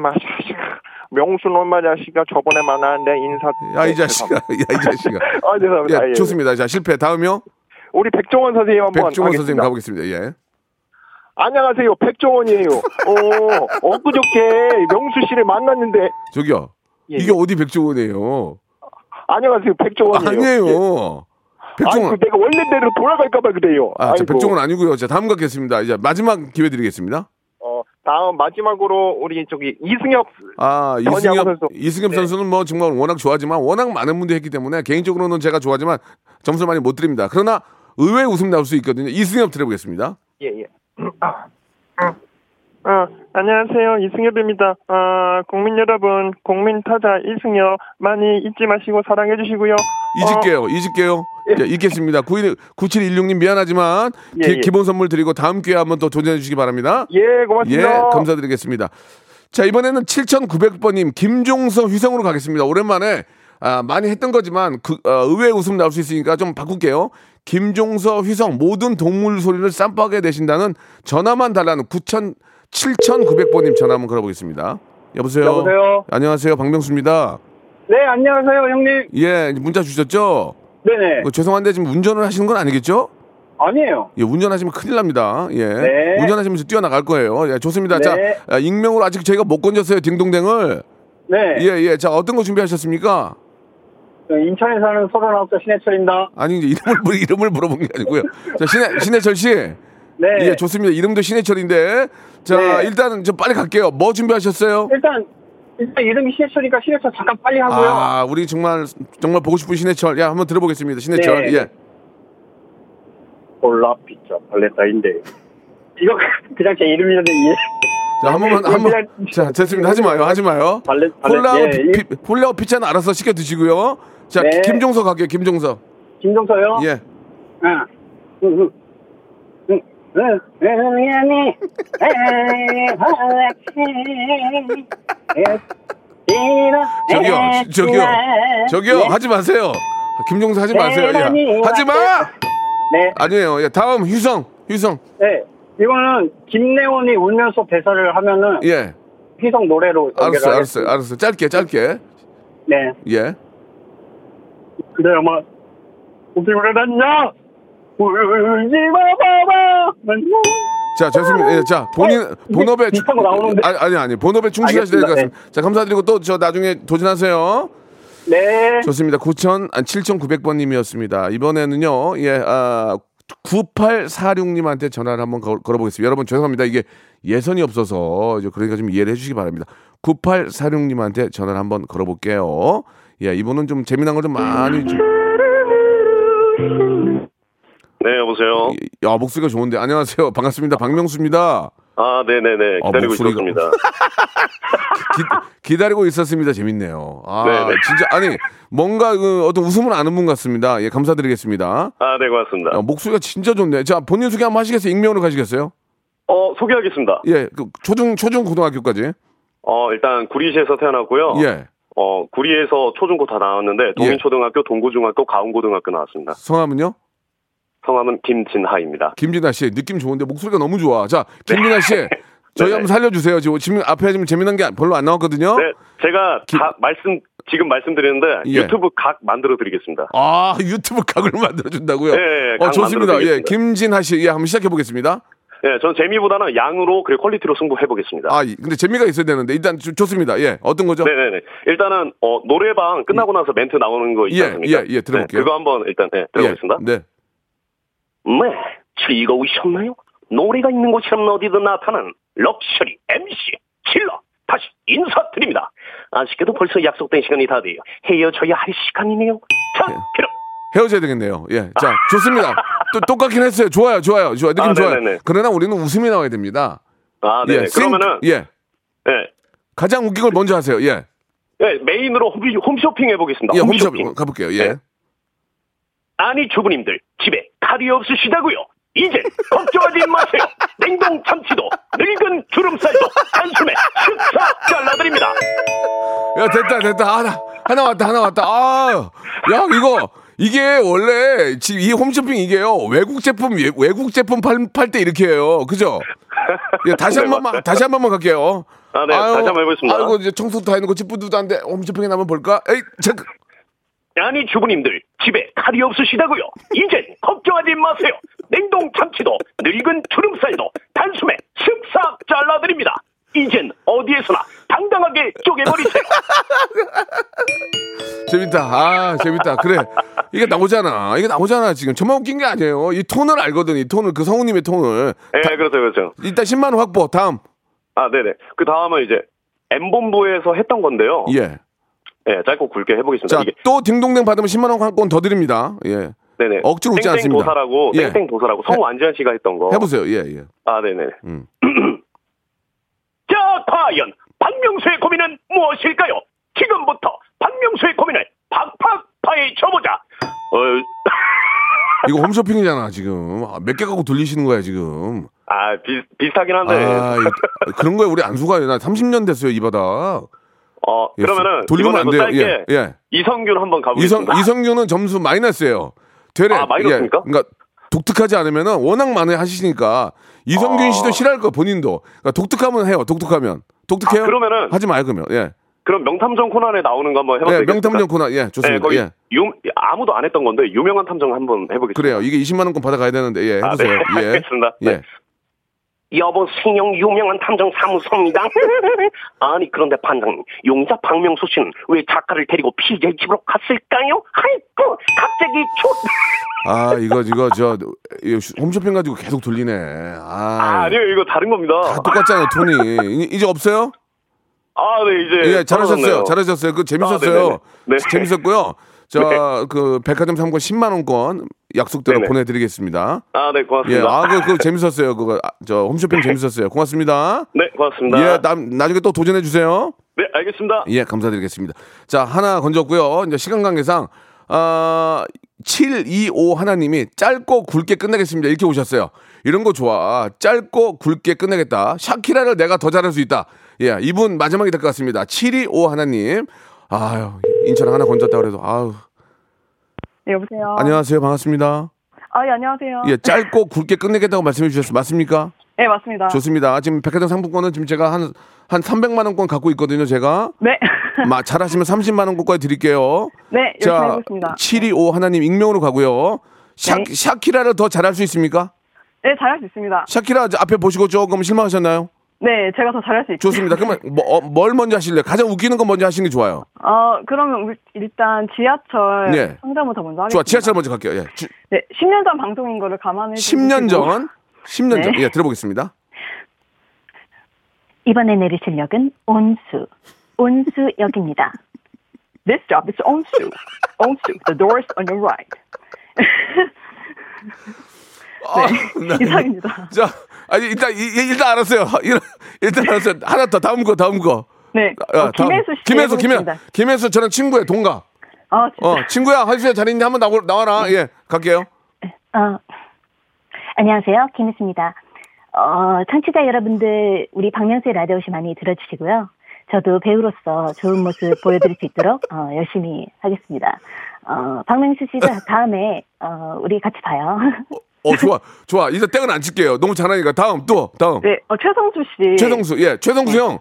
명수 놈마 자식아 저번에 만났는데 인사. 야, 이 네, 자식아. 야, 이 자식아. 아, 죄송합니다. 예, 예. 좋습니다. 자, 실패. 다음이요. 우리 백종원 선생님 한번 백종원 가겠습니다. 선생님 가보겠습니다. 예. 안녕하세요. 백종원이에요. 어, 엊그저께 명수 씨를 만났는데 저기요. 예, 이게 어디 백종원이에요? 안녕하세요. 백종원이에요. 아니에요. 예. 백종원. 아이고, 내가 원래대로 돌아갈까 봐 그래요. 아, 저 아이고. 백종원 아니고요. 자, 다음 가겠습니다. 이제 마지막 기회 드리겠습니다. 어, 다음 마지막으로 우리 저기 이승엽 아, 이승엽, 선수. 이승엽 네. 선수는 뭐 정말 워낙 좋아하지만 워낙 많은 분들이 했기 때문에 개인적으로는 제가 좋아하지만 점수 많이 못 드립니다. 그러나 의외의 웃음 나올 수 있거든요. 이승엽 드려보겠습니다. 예, 예. 어, 안녕하세요. 이승엽입니다. 아, 국민 여러분, 국민 타자 이승엽 많이 잊지 마시고 사랑해 주시고요. 잊을게요. 잊을게요. 예. 자, 잊겠습니다. 91, 9716님 미안하지만 예, 기, 예. 기본 선물 드리고 다음 기회에 한번 또 도전해 주시기 바랍니다. 예, 예, 고맙습니다. 감사드리겠습니다. 자, 이번에는 7,900번님, 김종서 휘성으로 가겠습니다. 오랜만에, 아, 많이 했던 거지만, 그, 어, 의외의 웃음 나올 수 있으니까 좀 바꿀게요. 김종서 휘성, 모든 동물 소리를 쌈박에 내신다는 전화만 달라는 9,000, 7,900번님 전화 한번 걸어보겠습니다. 여보세요? 여보세요? 안녕하세요. 박명수입니다. 네, 안녕하세요, 형님. 예, 문자 주셨죠? 네네. 그 죄송한데 지금 운전을 하시는 건 아니겠죠? 아니에요. 예, 운전하시면 큰일 납니다. 예. 네. 운전하시면서 뛰어나갈 거예요. 예, 좋습니다. 자, 네. 아, 익명으로 아직 저희가 못 건졌어요. 딩동댕을. 네. 예, 예. 자, 어떤 거 준비하셨습니까? 저 인천에 사는 39살 신해철입니다. 아니, 이제 이름을, 물- 이름을 물어본 게 아니고요. 자, 신해, 신해철 씨. 네. 예, 좋습니다. 이름도 신해철인데. 자, 네. 일단은 좀 빨리 갈게요. 뭐 준비하셨어요? 일단, 일단 이름이 신해철이니까 신해철 잠깐 빨리 하고요. 아, 우리 정말, 정말 보고 싶은 신해철. 야, 한번 들어보겠습니다. 신해철. 네. 예. 볼라 피자 발레타인데. 이거 그냥 제 이름이는데 이해. 자, 한 번만, 한 번. 자, 됐습니다. 하지 마요. 하지 마요. 발레, 발레, 홀라우, 예, 피, 피, 홀라우 피자는 알아서 시켜 드시고요. 자, 네. 김종서 갈게요. 김종서. 김종서요? 예. 아. 응, 응. 응, 미안해. 에이, 발레티. 저기요, 저기요, 저기요, 네. 하지 마세요. 김종서 하지 마세요. 예. 하지 마! 네. 아니에요. 예, 다음, 휴성, 휴성. 네. 이거는 김래원이 울면서 대사를 하면은 예. 희성 노래로 알았어요, 하겠습니다. 알았어요. 짧게, 짧게. 네. 예. 그래 아마 어디 그랬냐? 울지 마 봐봐. 자, 좋습니다. 예, 자, 본인, 본업에. 어? 비슷한 거 나오는데. 아니, 아니, 아니. 본업에 충실하셔야 될 것. 같습니다. 자, 감사드리고 또 저 나중에 도전하세요. 네. 좋습니다. 9천, 아, 7,900번님이었습니다. 이번에는요, 예, 아, 9846님한테 전화를 한번 걸, 걸어보겠습니다. 여러분, 죄송합니다. 이게 예선이 없어서, 그러니까 좀 이해를 해주시기 바랍니다. 9846님한테 전화를 한번 걸어볼게요. 예, 이분은 좀 재미난 걸 좀 많이. 좀, 네, 여보세요. 야, 목소리가 좋은데. 안녕하세요. 반갑습니다. 박명수입니다. 아, 네네네. 아, 기다리고 목소리가- 있었습니다. 기, 다리고 있었습니다. 재밌네요. 아, 네네. 진짜, 아니, 뭔가 그 어떤 웃음을 아는 분 같습니다. 예, 감사드리겠습니다. 아, 네, 고맙습니다. 야, 목소리가 진짜 좋네. 자, 본인 소개 한번 하시겠어요? 익명으로 가시겠어요? 어, 소개하겠습니다. 예, 그 초중, 초중 고등학교까지. 어, 일단 구리시에서 태어났고요. 예. 어, 구리에서 초중고 다 나왔는데 동인초등학교, 동구중학교, 가운고등학교 나왔습니다. 성함은요? 성함은 김진하입니다. 김진아 씨. 느낌 좋은데 목소리가 너무 좋아. 자, 김진아 씨. 저희 네네. 한번 살려주세요. 지금, 지금 앞에 지금 재미난 게 별로 안 나왔거든요. 네, 제가 다 말씀 지금 말씀드렸는데 예. 유튜브 각 만들어 드리겠습니다. 아, 유튜브 각을 만들어 준다고요? 네, 네, 어, 각 좋습니다. 예. 김진아 씨. 예, 한번 시작해 보겠습니다. 네, 저는 재미보다는 양으로 그리고 quality로 승부해 보겠습니다. 아, 이- 근데 재미가 있어야 되는데. 일단 좋- 좋습니다. 예, 어떤 거죠? 네네네. 일단은 어, 노래방 끝나고 나서 멘트 나오는 거 있지 예, 않습니까? 예, 예, 들어볼게요. 네, 그거 한번 일단 네, 들어보겠습니다. 예, 네. 네, 즐거우셨나요? 노래가 있는 곳이라면 어디든 나타나는 luxury MC 킬러 다시 인사드립니다. 아쉽게도 벌써 약속된 시간이 다 돼요. 헤어져야 할 시간이네요. 자, 예. 그럼 헤어져야 되겠네요. 예. 자, 좋습니다. 또 똑같긴 했어요. 좋아요, 좋아요. 좋아요. 느낌 아, 좋아요. 네네네. 그러나 우리는 웃음이 나와야 됩니다. 아, 네. 예, 싱- 그러면은 예. 네. 가장 웃긴 걸 먼저 하세요. 예. 네, 메인으로 홈, 홈쇼핑 해보겠습니다. 예, 홈쇼핑. 홈쇼핑 가볼게요. 예. 네. 아니 주부님들 집에 칼이 없으시다고요? 이제 걱정하지 마세요. 냉동 참치도 늙은 주름살도 단숨에 쓱싹 잘라드립니다. 야, 됐다, 됐다. 하나, 하나 왔다, 하나 왔다. 아, 야, 이거, 이게 원래, 지금 이 홈쇼핑 이게요. 외국 제품, 예- 외국 제품 팔, 팔때 이렇게 해요. 그죠? 예, 다시 한 네, 번만, 맞습니다. 다시 한 번만 갈게요. 아, 네, 다시 한번 해보겠습니다. 아이고, 이제 청소도 다 했는 거안 돼. 홈쇼핑에 한번 볼까? 에이, 잠깐. 아니 주부님들 집에 칼이 없으시다고요? 이젠 걱정하지 마세요. 냉동 참치도 늙은 주름살도 단숨에 쓱싹 잘라드립니다. 이젠 어디에서나 당당하게 쪼개버리세요. 재밌다. 아, 재밌다. 그래. 이게 나오잖아. 이게 나오잖아, 지금. 저만 웃긴 게 아니에요. 이 톤을 알거든, 이 톤을. 그 성우님의 톤을. 네, 그렇죠, 그렇죠. 일단 10만 원 확보. 다음. 아, 네네. 그 다음은 이제 M본부에서 했던 건데요. 예. 네, 짧고 굵게 해보겠습니다. 자, 이게 또 딩동댕 받으면 10만 원 환권 더 드립니다. 예. 네네. 억지로 웃지 않습니다. 도사라고 예. 땡땡 도사라고 성완지현 씨가 했던 거. 해보세요. 예, 예. 아, 네네. 음. 자, 과연 박명수의 고민은 무엇일까요? 지금부터 박명수의 고민을 팍팍 파헤쳐보자. 어, 이거 홈쇼핑이잖아, 지금. 아, 몇개 갖고 돌리시는 거야, 지금. 아, 비, 비슷하긴 한데. 아, 이- 그런 거에 우리 안 속아요. 나 30년 됐어요, 이 바닥. 어, 예, 그러면은 돌리면 안 돼요. 짧게 예, 예. 이성균 한번 이성, 가보겠습니다. 이성규는 점수 마이너스예요. 되래. 아, 마이너스입니까? 예, 그러니까 독특하지 않으면은 워낙 많이 하시니까 이성균 아. 씨도 싫어할 거 본인도. 그러니까 독특하면 해요. 독특하면. 독특해요? 아, 그러면은- 하지 마요, 그러면. 예. 그럼 명탐정 코난에 나오는 거 한번 해봐도 예? 명탐정 코난, 예, 좋습니다. 네, 거기 예. 유, 아무도 안 했던 건데 유명한 탐정 한번 해보겠습니다. 그래요. 이게 20만 원권 받아가야 되는데, 예, 아, 해보세요. 네, 예. 알겠습니다. 네. 예. 여보 신용 유명한 탐정 사무소입니다. 아니 그런데 반장님 용자 박명수 씨는 왜 작가를 데리고 피제 집으로 갔을까요? 아이고 갑자기 초... 아, 이거, 이거, 저, 홈쇼핑 가지고 계속 돌리네. 아, 아, 아니요 이거 다른 겁니다. 다 똑같잖아요, 톤이. 이- 이제 없어요? 아, 네 이제 예, 잘하셨어요. 잘하셨어요. 그 아, 재밌었어요. 네네네. 네. 재밌었고요. 저, 그, 백화점 상권 10만 원권 약속대로 네네. 보내드리겠습니다. 아, 네 예, 고맙습니다. 아, 그, 그 재밌었어요. 그거, 아, 저, 홈쇼핑 재밌었어요. 고맙습니다. 네 고맙습니다. 예, 나, 나중에 또 도전해주세요. 네 알겠습니다. 예, 감사드리겠습니다. 자, 하나 건졌고요. 이제 시간 관계상, 아, 725 하나님이 짧고 굵게 끝내겠습니다. 이렇게 오셨어요. 이런 거 좋아. 짧고 굵게 끝내겠다. 샤키라를 내가 더 잘할 수 있다. 예, 이분 마지막이 될 것 같습니다. 725 하나님. 아유, 인천 하나 건졌다 그래도, 아유. 네, 여보세요. 안녕하세요. 반갑습니다. 아, 예, 안녕하세요. 예, 짧고 굵게 끝내겠다고 말씀해 주셨어요. 맞습니까? 네, 맞습니다. 좋습니다. 지금 백화점 상품권은 지금 제가 한, 한 300만 원권 갖고 있거든요, 제가. 네. 마, 잘하시면 30만 원권까지 드릴게요. 네, 열심히 자, 해보겠습니다. 725 하나님 익명으로 가고요. 샤, 네. 샤키라를 더 잘할 수 있습니까? 네, 잘할 수 있습니다. 샤키라 저 앞에 보시고 조금 실망하셨나요? 네, 제가 더 잘할 수 있습니다. 좋습니다. 그러면 뭐, 어, 뭘 먼저 하실래요? 가장 웃기는 거 먼저 하시는 게 좋아요. 어, 그러면 일단 지하철 네. 성대모사 먼저 하겠습니다. 좋아, 지하철 먼저 갈게요. 예. 주- 네, 10년 전 방송인 거를 감안해 10년 전, 10년 전, 네. 예, 들어보겠습니다. 이번에 내리실 역은 온수, 온수역입니다. This stop is 온수. 온수. The doors on your right. 네, 이상입니다. 자, 아니, 일단, 일단 알았어요. 일- 일단 알았어요. 하나 더, 다음 거, 다음 거. 네, 아, 어, 다음. 김혜수 씨. 김혜수, 김혜수. 해보겠습니다. 김혜수, 저랑 친구예요, 동갑. 아, 진짜. 어, 친구야, 하수야 잘 있니? 한번 나오, 나와라. 예, 갈게요. 어, 안녕하세요. 김혜수입니다. 어, 청취자 여러분들, 우리 박명수의 라디오시 많이 들어주시고요. 저도 배우로서 좋은 모습 보여드릴 수 있도록 어, 열심히 하겠습니다. 어, 박명수 씨도 다음에 어, 우리 같이 봐요. 어, 좋아, 좋아. 이제 땡은 안 칠게요. 너무 잘하니까. 다음, 또, 다음. 네, 어, 최성수 씨. 최성수, 예, 최성수 형.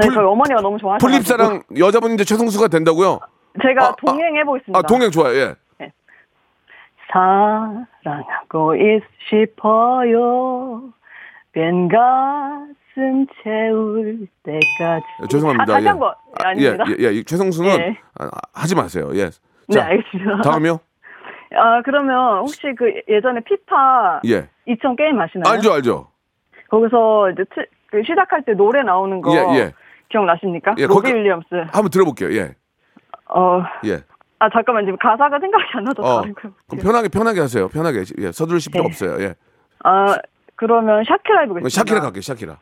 네, 저희 어머니가 너무 좋아하셔서. 풀립사랑 여자분인데 최성수가 된다고요? 제가 아, 동행 해 보겠습니다. 아, 동행 좋아요, 예. 사랑하고 있 싶어요. 빈 가슴 채울 때까지. 예, 죄송합니다. 아, 다시 예. 한 번. 아, 아 닙니다. 예, 예, 예. 최성수는 예. 아, 하지 마세요. 예. 네, 알겠습니다. 다음이요? 아, 그러면 혹시 그 예전에 피파 예. 2000 게임 아시나요? 알죠, 알죠. 거기서 이제 트- 그 시작할 때 노래 나오는 거 예, 예. 기억나십니까? 예, 로비 거기- 윌리엄스. 한번 들어볼게요. 예. 어, 예. 아 잠깐만 지금 가사가 생각이 안 나서 어. 그럼 편하게 편하게 하세요. 편하게. 예. 서두르실 필요 네. 없어요. 예. 아 그러면 샤키라 해보겠습니다. 샤키라 갈게요. 샤키라.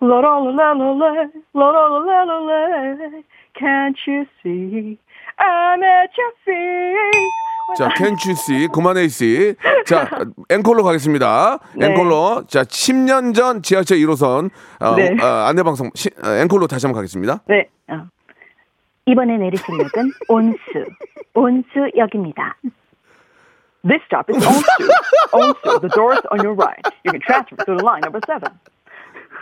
라라라라라라, 라라라라라라, Can't you see I'm at your feet. 자, 캔츄씨, 그만해 씨. 자, 앵콜로 가겠습니다. 네. 앵콜로. 자, 10년 전 지하철 1호선 어, 네. 어, 안내방송 시- 어, 앵콜로 다시 한번 가겠습니다. 네. 어. 이번에 내리실 역은 온수, 온수역입니다. This stop is Onsu. Onsu. The doors on your right. You can transfer to the line number seven.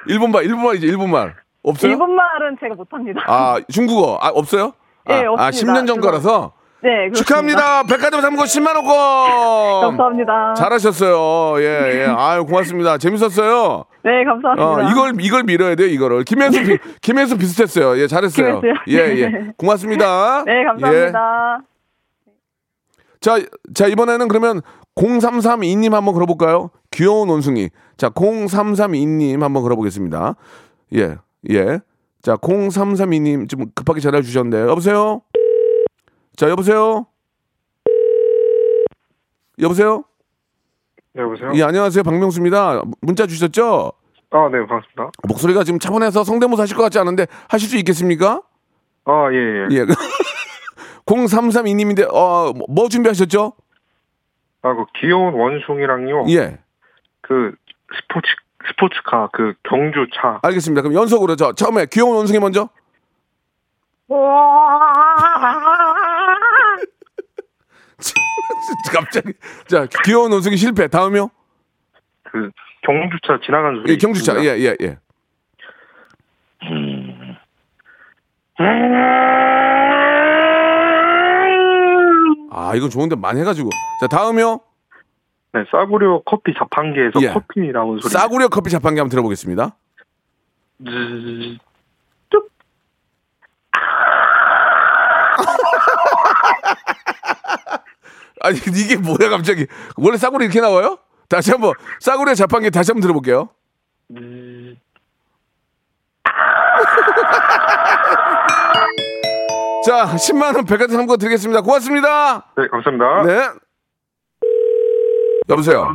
일본말, 일본말 이제 일본말. 없어요? 일본 말은 제가 못합니다. 아, 중국어. 아, 없어요? 아, 네, 아, 없습니다. 10년 전 거라서. 네, 그렇습니다. 축하합니다. 백화점 상품 10만 원권. 감사합니다. 잘하셨어요. 예, 예. 아유, 고맙습니다. 재밌었어요. 네, 감사합니다. 어, 이걸 이걸 밀어야 돼요, 이거를. 김혜수 비, 김혜수 비슷했어요. 예, 잘했어요. 김혜수요? 예, 예. 고맙습니다. 네, 예. 감사합니다. 자, 자, 이번에는 그러면 0332님 한번 걸어볼까요? 귀여운 원숭이. 자, 0332님 한번 걸어보겠습니다. 예, 예. 자, 0332님 좀 급하게 전화 주셨는데. 여보세요? 자, 여보세요? 여보세요? 네, 여보세요? 예, 안녕하세요. 박명수입니다. 문자 주셨죠? 아, 네, 반갑습니다. 목소리가 지금 차분해서 성대모사 하실 것 같지 않은데 하실 수 있겠습니까? 아, 예, 예. 예. 0332님인데, 어, 뭐- 뭐 준비하셨죠? 아, 그 귀여운 원숭이랑요. 예. 그 스포츠 스포츠카 그 경주차. 알겠습니다. 그럼 연속으로 저 처음에 귀여운 원숭이 먼저. 갑자기. 자, 귀여운 원숭이 실패. 다음이요? 그 경주차 지나가는 소리. 예, 경주차. 예, 예, 예. 아, 이거 좋은데 많이 해가지고. 자, 다음이요. 네, 싸구려 커피 자판기에서 예. 커피 나온 소리. 싸구려 커피 자판기 한번 들어보겠습니다. 즈- 아니, 이게 뭐야, 갑자기. 원래 싸구려 이렇게 나와요? 다시 한 번, 싸구려 자판기 다시 한번 들어볼게요. 자, 10만 원 백화점 상품 드리겠습니다. 고맙습니다. 네, 감사합니다. 네. 여보세요.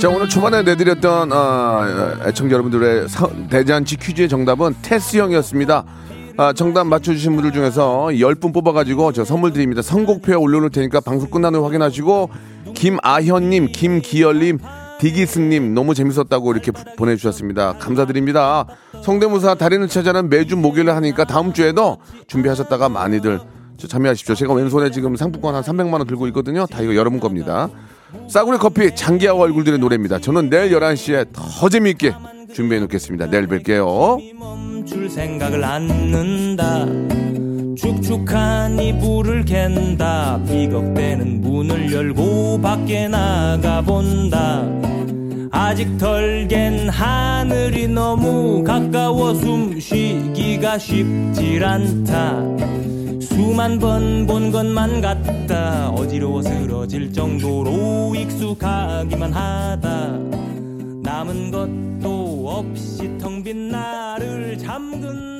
자 오늘 초반에 내드렸던 어, 애청자 여러분들의 서- 대잔치 퀴즈의 정답은 테스형이었습니다. 아, 정답 맞춰주신 분들 중에서 10분 뽑아가지고 저 선물 드립니다. 선곡표에 올려놓을 테니까 방송 끝난 후 확인하시고 김아현님, 김기열님, 디기스님 너무 재밌었다고 이렇게 부- 보내주셨습니다. 감사드립니다. 성대모사 달인을 찾아는 매주 목요일에 하니까 다음 주에도 준비하셨다가 많이들 저 참여하십시오. 제가 왼손에 지금 상품권 한 300만 원 들고 있거든요. 다 이거 여러분 겁니다. 싸구려 커피 장기하와 얼굴들의 노래입니다. 저는 내일 11시에 더 재미있게 준비해 놓겠습니다. 내일 뵐게요. 줄 생각을 않는다 축축한 이불을 캔다 비걱대는 문을 열고 밖에 나가본다 아직 덜 갠 하늘이 너무 가까워 숨쉬기가 쉽질 않다 수만 번 본 것만 같다. 어지러워 쓰러질 정도로 익숙하기만 하다. 남은 것도 없이 텅 빈 나를 잠근